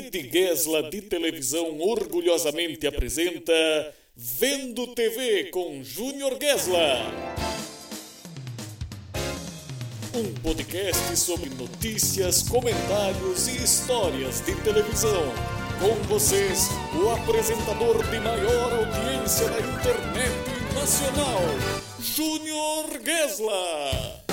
Rede Gesla de televisão orgulhosamente apresenta Vendo TV com Júnior Gesla. Um podcast sobre notícias, comentários e histórias de televisão. Com vocês, o apresentador de maior audiência da internet nacional, Júnior Gesla.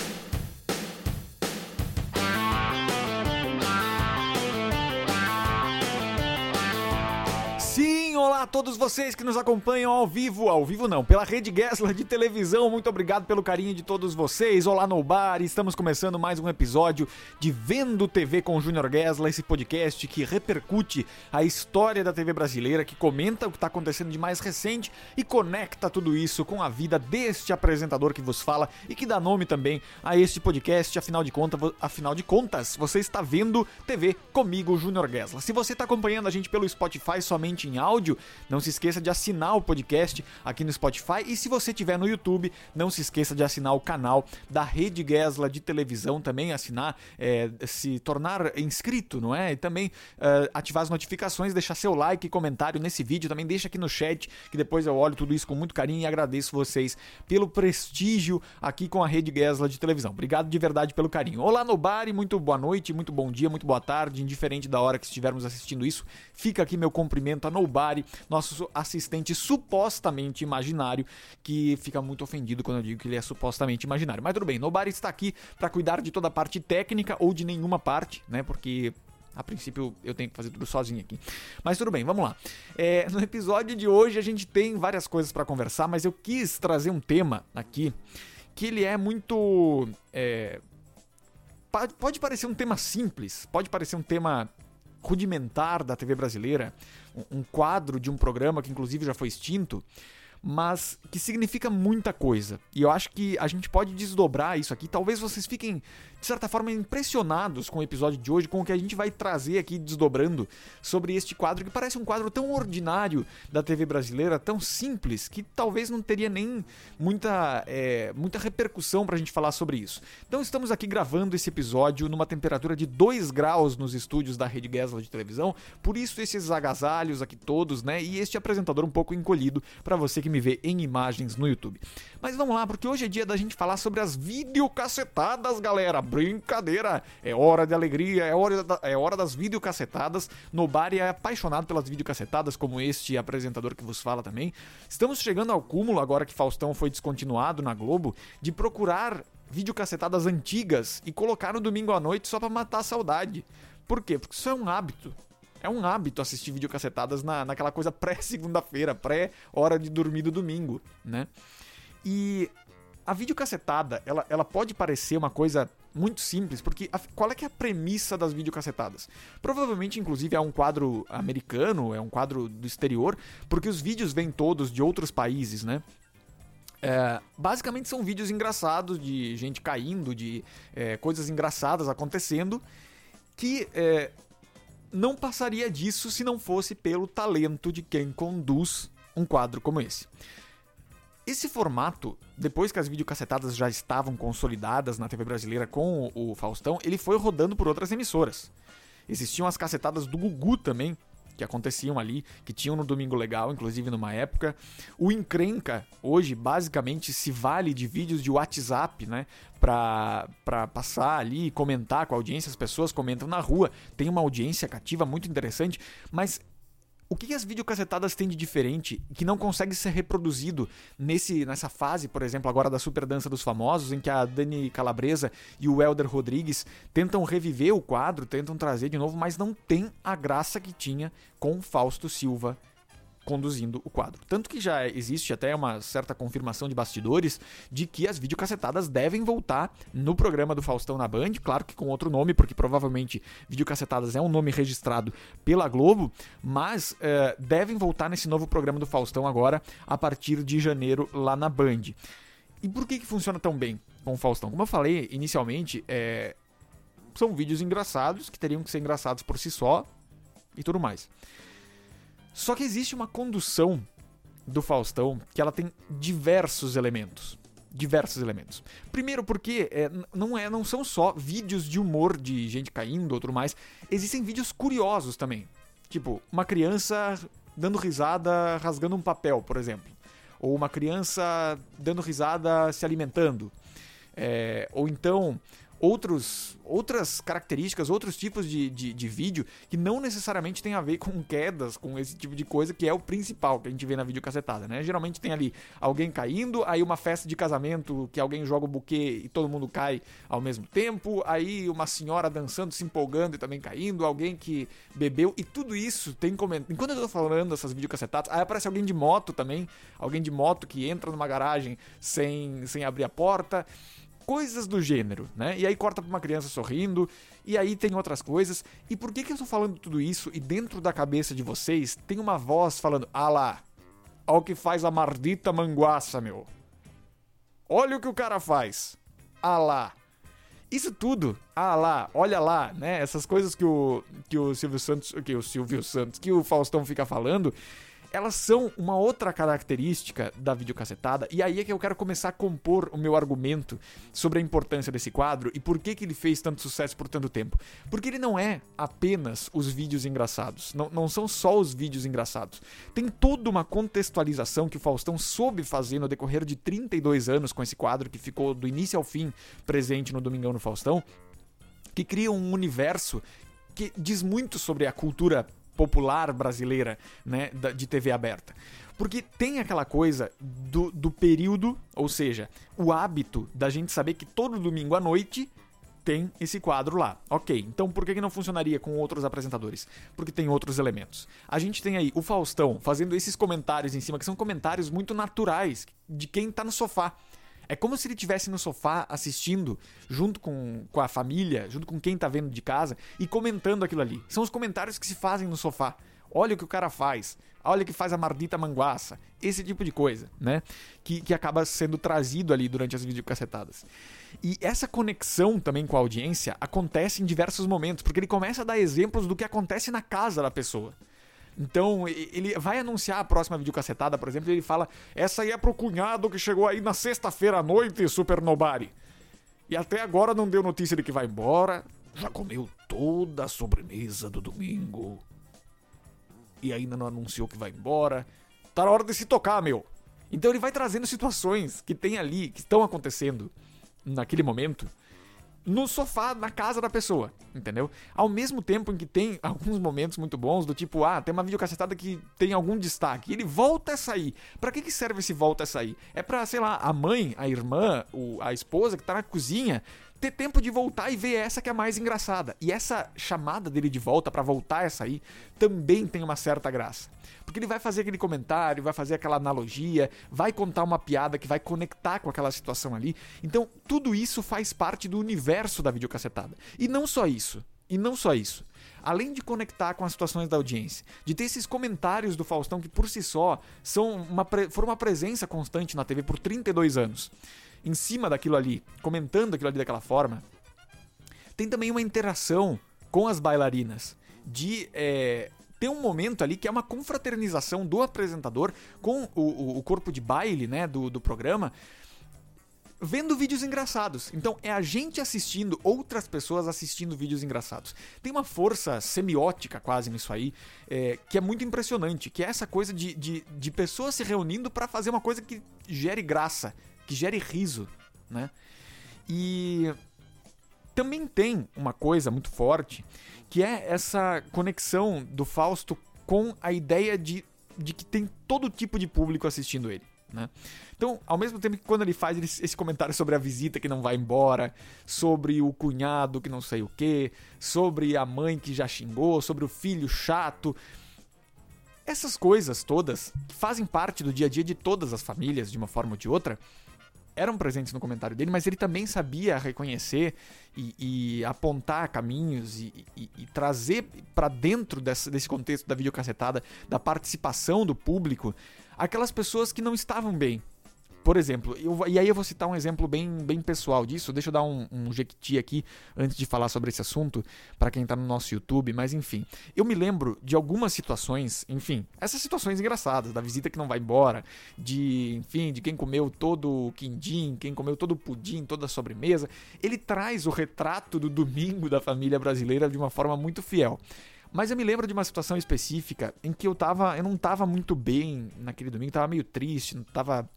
A todos vocês que nos acompanham ao vivo, ao vivo não, pela Rede Gessler de televisão. Muito obrigado pelo carinho de todos vocês. Olá no bar, estamos começando mais um episódio de Vendo TV com Júnior Gessler, esse podcast que repercute a história da TV brasileira, que comenta o que está acontecendo de mais recente e conecta tudo isso com a vida deste apresentador que vos fala e que dá nome também a este podcast. Afinal de contas, afinal de contas, você está vendo TV comigo, Júnior Gessler. Se você está acompanhando a gente pelo Spotify somente em áudio, não se esqueça de assinar o podcast aqui no Spotify e se você estiver no YouTube, não se esqueça de assinar o canal da Rede Gesla de televisão também, assinar, é, se tornar inscrito, não é? E também é, ativar as notificações, deixar seu like e comentário nesse vídeo, também deixa aqui no chat, que depois eu olho tudo isso com muito carinho e agradeço vocês pelo prestígio aqui com a Rede Gesla de televisão. Obrigado de verdade pelo carinho. Olá no bar e muito boa noite, muito bom dia, muito boa tarde, indiferente da hora que estivermos assistindo isso. Fica aqui meu cumprimento a Nobari, nosso assistente supostamente imaginário, que fica muito ofendido quando eu digo que ele é supostamente imaginário. Mas tudo bem, Nobari está aqui para cuidar de toda a parte técnica ou de nenhuma parte, né? Porque a princípio eu tenho que fazer tudo sozinho aqui. Mas tudo bem, vamos lá. É, no episódio de hoje a gente tem várias coisas para conversar, mas eu quis trazer um tema aqui que ele é muito. É, pode parecer um tema simples, pode parecer um tema rudimentar da TV brasileira, um quadro de um programa que inclusive já foi extinto, mas que significa muita coisa. E eu acho que a gente pode desdobrar isso aqui. Talvez vocês fiquem de certa forma, impressionados com o episódio de hoje, com o que a gente vai trazer aqui desdobrando sobre este quadro, que parece um quadro tão ordinário da TV brasileira, tão simples, que talvez não teria nem muita, é, muita repercussão pra gente falar sobre isso. Então estamos aqui gravando esse episódio numa temperatura de 2 graus nos estúdios da Rede Gesla de televisão, por isso esses agasalhos aqui todos, né? E este apresentador um pouco encolhido para você que me vê em imagens no YouTube. Mas vamos lá, porque hoje é dia da gente falar sobre as videocacetadas, galera brincadeira. É hora de alegria, é hora, da, é hora das videocacetadas. Nobari é apaixonado pelas videocacetadas, como este apresentador que vos fala também. Estamos chegando ao cúmulo, agora que Faustão foi descontinuado na Globo, de procurar videocacetadas antigas e colocar no domingo à noite só para matar a saudade. Por quê? Porque isso é um hábito. É um hábito assistir videocacetadas na, naquela coisa pré-segunda-feira, pré-hora de dormir do domingo, né? E a videocassetada, ela, ela pode parecer uma coisa muito simples, porque a, qual é que é a premissa das videocacetadas? Provavelmente, inclusive, é um quadro americano, é um quadro do exterior, porque os vídeos vêm todos de outros países, né? É, basicamente são vídeos engraçados de gente caindo, de é, coisas engraçadas acontecendo, que é, não passaria disso se não fosse pelo talento de quem conduz um quadro como esse. Esse formato, depois que as videocassetadas já estavam consolidadas na TV brasileira com o Faustão, ele foi rodando por outras emissoras. Existiam as cacetadas do Gugu também, que aconteciam ali, que tinham no Domingo Legal, inclusive numa época. O Encrenca, hoje, basicamente, se vale de vídeos de WhatsApp, né? Pra, pra passar ali e comentar com a audiência. As pessoas comentam na rua, tem uma audiência cativa muito interessante, mas o que, as videocacetadas têm de diferente que não consegue ser reproduzido nesse, nessa fase, por exemplo, agora da Super Dança dos Famosos, em que a Dani Calabresa e o Elder Rodrigues tentam reviver o quadro, tentam trazer de novo, mas não tem a graça que tinha com Fausto Silva conduzindo o quadro. Tanto que já existe até uma certa confirmação de bastidores de que as videocacetadas devem voltar no programa do Faustão na Band, claro que com outro nome, porque provavelmente videocacetadas é um nome registrado pela Globo, mas é, devem voltar nesse novo programa do Faustão agora, a partir de janeiro, lá na Band. E por que, que funciona tão bem com o Faustão? Como eu falei inicialmente, é, são vídeos engraçados que teriam que ser engraçados por si só e tudo mais. Só que existe uma condução do Faustão que ela tem diversos elementos. diversos elementos. Primeiro porque é, não, é, não são só vídeos de humor de gente caindo ou tudo mais, existem vídeos curiosos também. Tipo, uma criança dando risada rasgando um papel, por exemplo. Ou uma criança dando risada se alimentando. É, ou então outros, outras características, outros tipos de, de, de, vídeo que não necessariamente tem a ver com quedas, com esse tipo de coisa que é o principal que a gente vê na videocassetada, né? Geralmente tem ali alguém caindo, aí uma festa de casamento que alguém joga o buquê e todo mundo cai ao mesmo tempo, aí uma senhora dançando, se empolgando e também caindo, alguém que bebeu e tudo isso tem comentário. Enquanto eu tô falando dessas videocassetadas, aí aparece alguém de moto também, alguém de moto que entra numa garagem sem, sem abrir a porta coisas do gênero, né? E aí corta pra uma criança sorrindo, e aí tem outras coisas. E por que que eu tô falando tudo isso e dentro da cabeça de vocês tem uma voz falando: "Ah lá, olha o que faz a mardita manguaça, meu. Olha o que o cara faz. Ah lá. Isso tudo, ah lá, olha lá, né? Essas coisas que o que o Silvio Santos, que o Silvio Santos, que o Faustão fica falando, elas são uma outra característica da videocassetada, e aí é que eu quero começar a compor o meu argumento sobre a importância desse quadro e por que, que ele fez tanto sucesso por tanto tempo. Porque ele não é apenas os vídeos engraçados, não, não são só os vídeos engraçados. Tem toda uma contextualização que o Faustão soube fazer no decorrer de 32 anos com esse quadro que ficou do início ao fim presente no Domingão no Faustão, que cria um universo que diz muito sobre a cultura popular brasileira, né, de TV aberta. Porque tem aquela coisa do, do período, ou seja, o hábito da gente saber que todo domingo à noite tem esse quadro lá. Ok, então por que não funcionaria com outros apresentadores? Porque tem outros elementos. A gente tem aí o Faustão fazendo esses comentários em cima, que são comentários muito naturais de quem tá no sofá. É como se ele estivesse no sofá assistindo, junto com, com a família, junto com quem tá vendo de casa, e comentando aquilo ali. São os comentários que se fazem no sofá. Olha o que o cara faz. Olha o que faz a mardita manguaça. Esse tipo de coisa, né? Que, que acaba sendo trazido ali durante as videocassetadas. E essa conexão também com a audiência acontece em diversos momentos, porque ele começa a dar exemplos do que acontece na casa da pessoa. Então, ele vai anunciar a próxima videocassetada, por exemplo, e ele fala: Essa aí é pro cunhado que chegou aí na sexta-feira à noite, Super Nobari. E até agora não deu notícia de que vai embora. Já comeu toda a sobremesa do domingo. E ainda não anunciou que vai embora. Tá na hora de se tocar, meu. Então ele vai trazendo situações que tem ali, que estão acontecendo naquele momento no sofá, na casa da pessoa, entendeu? Ao mesmo tempo em que tem alguns momentos muito bons, do tipo, ah, tem uma videocassetada que tem algum destaque, ele volta a sair. Para que que serve esse volta a sair? É pra, sei lá, a mãe, a irmã, o, a esposa que tá na cozinha ter tempo de voltar e ver essa que é a mais engraçada. E essa chamada dele de volta para voltar a sair também tem uma certa graça. Porque ele vai fazer aquele comentário, vai fazer aquela analogia, vai contar uma piada que vai conectar com aquela situação ali. Então, tudo isso faz parte do universo da videocassetada. E não só isso. E não só isso. Além de conectar com as situações da audiência, de ter esses comentários do Faustão que por si só são uma, foram uma presença constante na TV por 32 anos em cima daquilo ali, comentando aquilo ali daquela forma, tem também uma interação com as bailarinas. De é, ter um momento ali que é uma confraternização do apresentador com o, o corpo de baile né, do, do programa vendo vídeos engraçados. Então é a gente assistindo, outras pessoas assistindo vídeos engraçados. Tem uma força semiótica quase nisso aí, é, que é muito impressionante, que é essa coisa de, de, de pessoas se reunindo para fazer uma coisa que gere graça, que gere riso, né? E também tem uma coisa muito forte, que é essa conexão do Fausto com a ideia de, de que tem todo tipo de público assistindo ele. Né? Então, ao mesmo tempo que quando ele faz esse comentário sobre a visita que não vai embora, sobre o cunhado que não sei o que, sobre a mãe que já xingou, sobre o filho chato, essas coisas todas que fazem parte do dia a dia de todas as famílias, de uma forma ou de outra, eram presentes no comentário dele, mas ele também sabia reconhecer e, e apontar caminhos e, e, e trazer para dentro desse, desse contexto da videocassetada, da participação do público, aquelas pessoas que não estavam bem. Por exemplo, eu, e aí eu vou citar um exemplo bem, bem pessoal disso. Deixa eu dar um, um jequiti aqui antes de falar sobre esse assunto para quem tá no nosso YouTube, mas enfim. Eu me lembro de algumas situações, enfim, essas situações engraçadas, da visita que não vai embora, de, enfim, de quem comeu todo o quindim, quem comeu todo o pudim, toda a sobremesa. Ele traz o retrato do domingo da família brasileira de uma forma muito fiel. Mas eu me lembro de uma situação específica em que eu tava, eu não tava muito bem naquele domingo, tava meio triste, não tava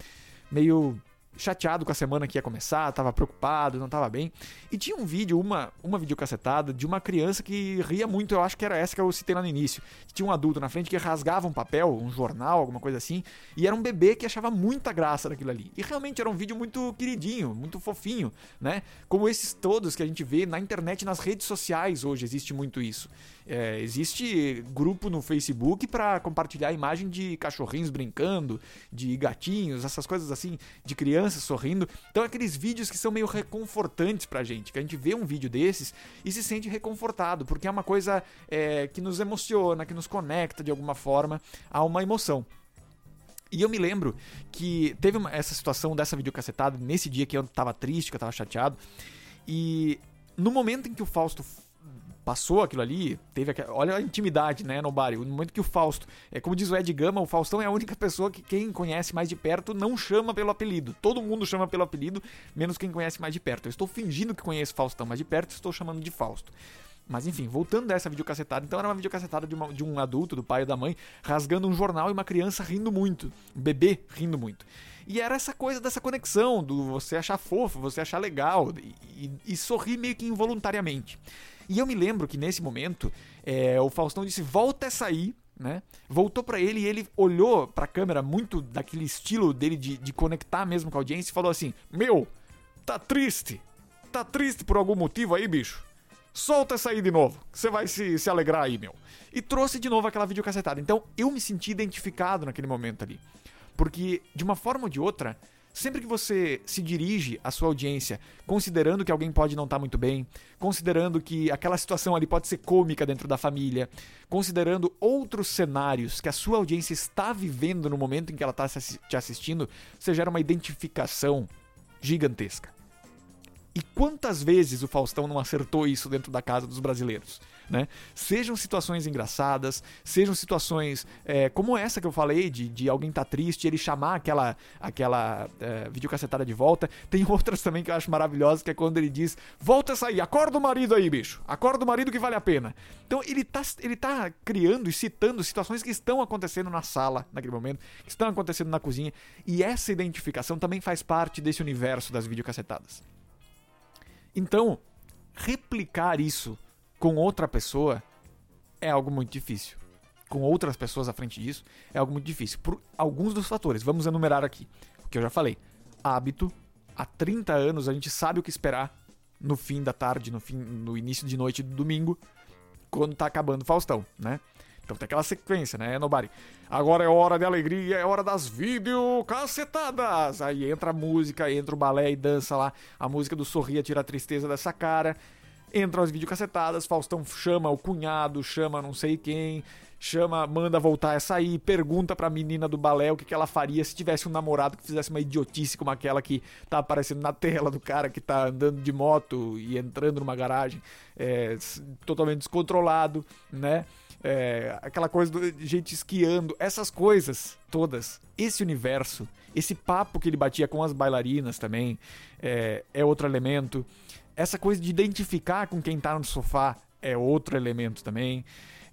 meio chateado com a semana que ia começar, tava preocupado, não tava bem. E tinha um vídeo, uma, uma videocassetada de uma criança que ria muito, eu acho que era essa que eu citei lá no início. Tinha um adulto na frente que rasgava um papel, um jornal, alguma coisa assim, e era um bebê que achava muita graça daquilo ali. E realmente era um vídeo muito queridinho, muito fofinho, né? Como esses todos que a gente vê na internet, nas redes sociais hoje, existe muito isso. É, existe grupo no Facebook para compartilhar imagem de cachorrinhos brincando, de gatinhos, essas coisas assim, de crianças sorrindo. Então, aqueles vídeos que são meio reconfortantes pra gente, que a gente vê um vídeo desses e se sente reconfortado, porque é uma coisa é, que nos emociona, que nos conecta de alguma forma a uma emoção. E eu me lembro que teve uma, essa situação dessa videocassetada nesse dia que eu tava triste, que eu tava chateado. E no momento em que o Fausto passou aquilo ali, teve aquela, olha a intimidade, né, no Nobari, no momento que o Fausto, é como diz o Ed Gama, o Faustão é a única pessoa que quem conhece mais de perto não chama pelo apelido. Todo mundo chama pelo apelido, menos quem conhece mais de perto. Eu estou fingindo que conheço Faustão mais de perto, estou chamando de Fausto. Mas enfim, voltando dessa videocassetada, então era uma videocassetada de, uma, de um adulto, do pai ou da mãe, rasgando um jornal e uma criança rindo muito, um bebê rindo muito. E era essa coisa dessa conexão, do você achar fofo, você achar legal e, e, e sorrir meio que involuntariamente. E eu me lembro que nesse momento é, o Faustão disse: volta essa aí. Né? Voltou para ele e ele olhou para a câmera muito daquele estilo dele de, de conectar mesmo com a audiência e falou assim: Meu, tá triste? Tá triste por algum motivo aí, bicho? Solta essa aí de novo, você vai se, se alegrar aí, meu. E trouxe de novo aquela videocassetada. Então eu me senti identificado naquele momento ali. Porque, de uma forma ou de outra, Sempre que você se dirige à sua audiência considerando que alguém pode não estar tá muito bem, considerando que aquela situação ali pode ser cômica dentro da família, considerando outros cenários que a sua audiência está vivendo no momento em que ela está te assistindo, você gera uma identificação gigantesca. E quantas vezes o Faustão não acertou isso dentro da casa dos brasileiros? Né? Sejam situações engraçadas, sejam situações é, como essa que eu falei, de, de alguém tá triste, ele chamar aquela, aquela é, videocassetada de volta. Tem outras também que eu acho maravilhosas, que é quando ele diz: Volta a sair, acorda o marido aí, bicho, acorda o marido que vale a pena. Então ele tá, ele tá criando e citando situações que estão acontecendo na sala naquele momento, que estão acontecendo na cozinha, e essa identificação também faz parte desse universo das videocassetadas. Então, replicar isso com outra pessoa é algo muito difícil. Com outras pessoas à frente disso é algo muito difícil. Por alguns dos fatores, vamos enumerar aqui. O que eu já falei: hábito. Há 30 anos a gente sabe o que esperar no fim da tarde, no, fim, no início de noite do domingo, quando tá acabando o Faustão, né? Então tem aquela sequência, né, Nobari? Agora é hora de alegria, é hora das videocacetadas! Aí entra a música, entra o balé e dança lá. A música do Sorria tira a tristeza dessa cara. Entram as videocacetadas, Faustão chama o cunhado, chama não sei quem, chama, manda voltar a sair, pergunta pra menina do balé o que, que ela faria se tivesse um namorado que fizesse uma idiotice como aquela que tá aparecendo na tela do cara que tá andando de moto e entrando numa garagem é, totalmente descontrolado, né? É, aquela coisa de gente esquiando, essas coisas todas, esse universo, esse papo que ele batia com as bailarinas também, é, é outro elemento. Essa coisa de identificar com quem tá no sofá é outro elemento também.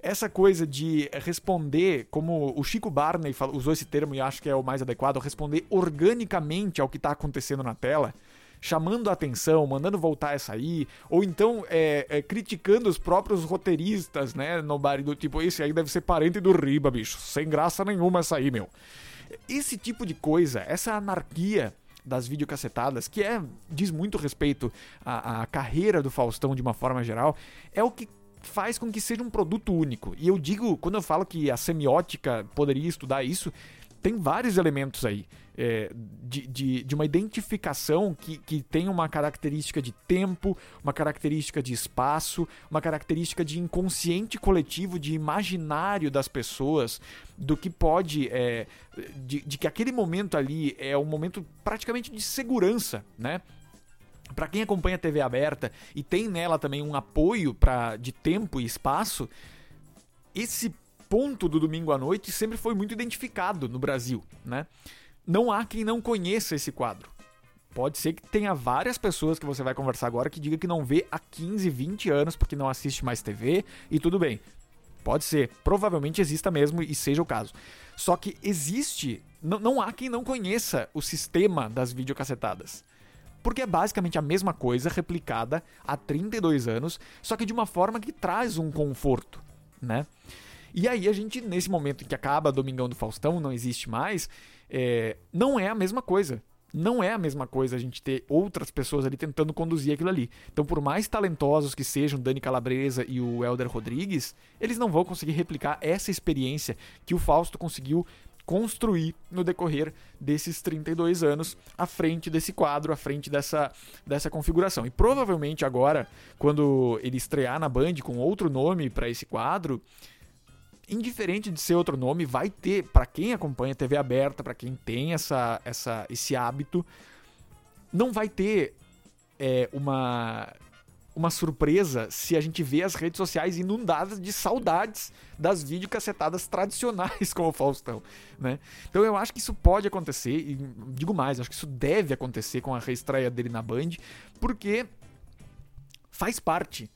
Essa coisa de responder, como o Chico Barney usou esse termo e acho que é o mais adequado, responder organicamente ao que está acontecendo na tela, chamando a atenção, mandando voltar a sair, ou então é, é, criticando os próprios roteiristas, né, no bar do tipo, esse aí deve ser parente do Riba, bicho, sem graça nenhuma essa aí, meu. Esse tipo de coisa, essa anarquia das videocassetadas, que é diz muito respeito à, à carreira do Faustão de uma forma geral, é o que faz com que seja um produto único. E eu digo, quando eu falo que a semiótica poderia estudar isso, tem vários elementos aí. É, de, de, de, uma identificação que, que tem uma característica de tempo, uma característica de espaço, uma característica de inconsciente coletivo, de imaginário das pessoas, do que pode. É, de, de que aquele momento ali é um momento praticamente de segurança, né? Para quem acompanha a TV aberta e tem nela também um apoio pra, de tempo e espaço, esse ponto do domingo à noite sempre foi muito identificado no Brasil, né? Não há quem não conheça esse quadro. Pode ser que tenha várias pessoas que você vai conversar agora que diga que não vê há 15, 20 anos porque não assiste mais TV e tudo bem. Pode ser, provavelmente exista mesmo e seja o caso. Só que existe, não, não há quem não conheça o sistema das videocassetadas porque é basicamente a mesma coisa replicada há 32 anos, só que de uma forma que traz um conforto, né? E aí a gente, nesse momento em que acaba Domingão do Faustão, não existe mais, é, não é a mesma coisa. Não é a mesma coisa a gente ter outras pessoas ali tentando conduzir aquilo ali. Então, por mais talentosos que sejam Dani Calabresa e o Elder Rodrigues, eles não vão conseguir replicar essa experiência que o Fausto conseguiu construir no decorrer desses 32 anos à frente desse quadro, à frente dessa, dessa configuração. E provavelmente agora, quando ele estrear na Band com outro nome para esse quadro, indiferente de ser outro nome, vai ter, para quem acompanha TV aberta, para quem tem essa, essa, esse hábito, não vai ter é, uma, uma surpresa se a gente vê as redes sociais inundadas de saudades das videocassetadas tradicionais como o Faustão, né? Então eu acho que isso pode acontecer, e digo mais, acho que isso deve acontecer com a reestreia dele na Band, porque faz parte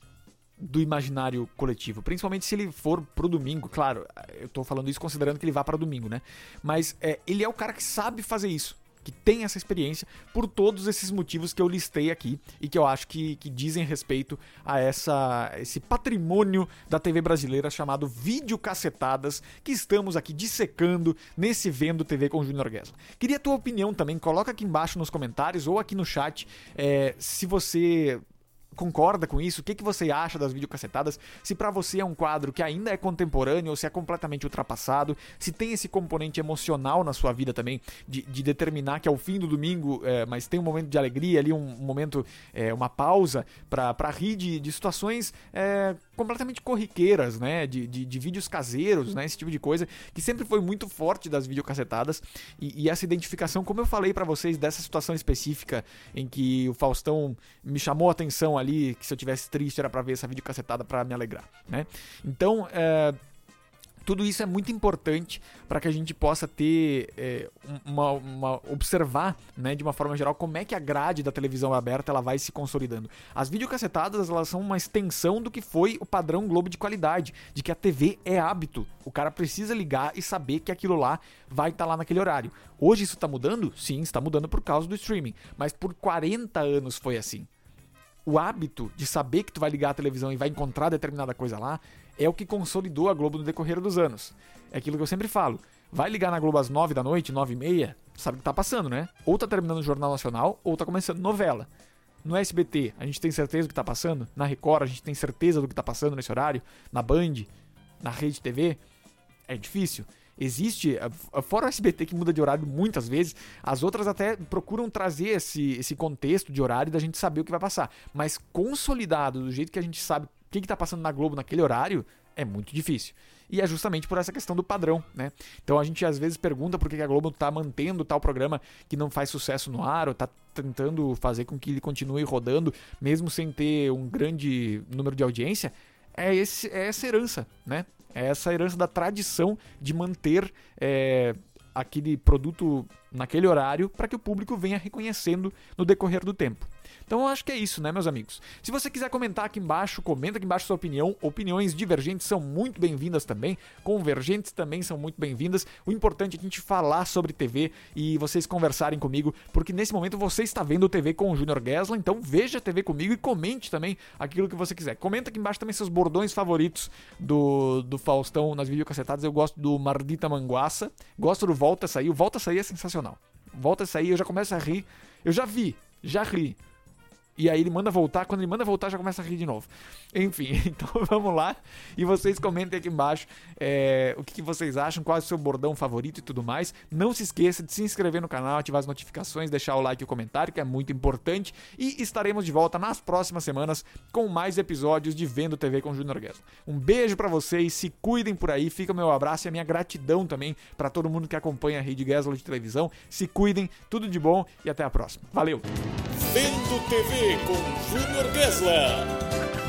do imaginário coletivo, principalmente se ele for pro domingo. Claro, eu tô falando isso considerando que ele vá para domingo, né? Mas é, ele é o cara que sabe fazer isso, que tem essa experiência por todos esses motivos que eu listei aqui e que eu acho que, que dizem respeito a essa, esse patrimônio da TV brasileira chamado videocacetadas que estamos aqui dissecando nesse Vendo TV com o Junior Guesla. Queria a tua opinião também, coloca aqui embaixo nos comentários ou aqui no chat é, se você concorda com isso? O que, que você acha das videocassetadas? Se para você é um quadro que ainda é contemporâneo ou se é completamente ultrapassado, se tem esse componente emocional na sua vida também, de, de determinar que é o fim do domingo, é, mas tem um momento de alegria ali, um, um momento, é, uma pausa para rir de, de situações é, completamente corriqueiras, né? De, de, de, vídeos caseiros, né? Esse tipo de coisa, que sempre foi muito forte das videocassetadas. E, e essa identificação, como eu falei para vocês, dessa situação específica em que o Faustão me chamou a atenção ali, que se eu tivesse triste era para ver essa videocassetada para me alegrar, né? Então, é, tudo isso é muito importante para que a gente possa ter é, uma, uma, observar, né, de uma forma geral, como é que a grade da televisão aberta ela vai se consolidando. As videocassetadas elas são uma extensão do que foi o padrão Globo de qualidade, de que a TV é hábito. O cara precisa ligar e saber que aquilo lá vai estar tá lá naquele horário. Hoje isso está mudando? Sim, está mudando por causa do streaming, mas por 40 anos foi assim o hábito de saber que tu vai ligar a televisão e vai encontrar determinada coisa lá é o que consolidou a Globo no decorrer dos anos. É aquilo que eu sempre falo. Vai ligar na Globo às 9 da noite, 9 e meia, sabe o que tá passando, né? Ou tá terminando o Jornal Nacional, ou tá começando novela. No SBT, a gente tem certeza do que tá passando? Na Record, a gente tem certeza do que tá passando nesse horário? Na Band? Na Rede TV? É difícil. Existe, fora o SBT que muda de horário muitas vezes, as outras até procuram trazer esse, esse contexto de horário da gente saber o que vai passar. Mas consolidado, do jeito que a gente sabe o que está passando na Globo naquele horário, é muito difícil. E é justamente por essa questão do padrão, né? Então a gente às vezes pergunta por que a Globo está mantendo tal programa que não faz sucesso no ar, ou está tentando fazer com que ele continue rodando, mesmo sem ter um grande número de audiência. É, esse, é essa herança, né? É essa herança da tradição de manter é, aquele produto naquele horário para que o público venha reconhecendo no decorrer do tempo. Então eu acho que é isso, né, meus amigos? Se você quiser comentar aqui embaixo, comenta aqui embaixo sua opinião. Opiniões divergentes são muito bem-vindas também, convergentes também são muito bem-vindas. O importante é a gente falar sobre TV e vocês conversarem comigo, porque nesse momento você está vendo TV com o Junior Gesla, então veja TV comigo e comente também aquilo que você quiser. Comenta aqui embaixo também seus bordões favoritos do, do Faustão nas videocassetadas. Eu gosto do Mardita Manguaça, gosto do Volta a Sair. O Volta a Sair é sensacional. Volta a Sair, eu já começo a rir. Eu já vi, já ri E aí ele manda voltar, quando ele manda voltar já começa a rir de novo. Enfim, então vamos lá e vocês comentem aqui embaixo é, o que, que, vocês acham, qual é o seu bordão favorito e tudo mais. Não se esqueça de se inscrever no canal, ativar as notificações, deixar o like e o comentário, que é muito importante. E estaremos de volta nas próximas semanas com mais episódios de Vendo TV com Júnior Guedes. Um beijo para vocês, se cuidem por aí, fica o meu abraço e a minha gratidão também para todo mundo que acompanha a Rede Guesla de televisão. Se cuidem, tudo de bom e até a próxima. Valeu! Vendo TV com Júnior Gessler.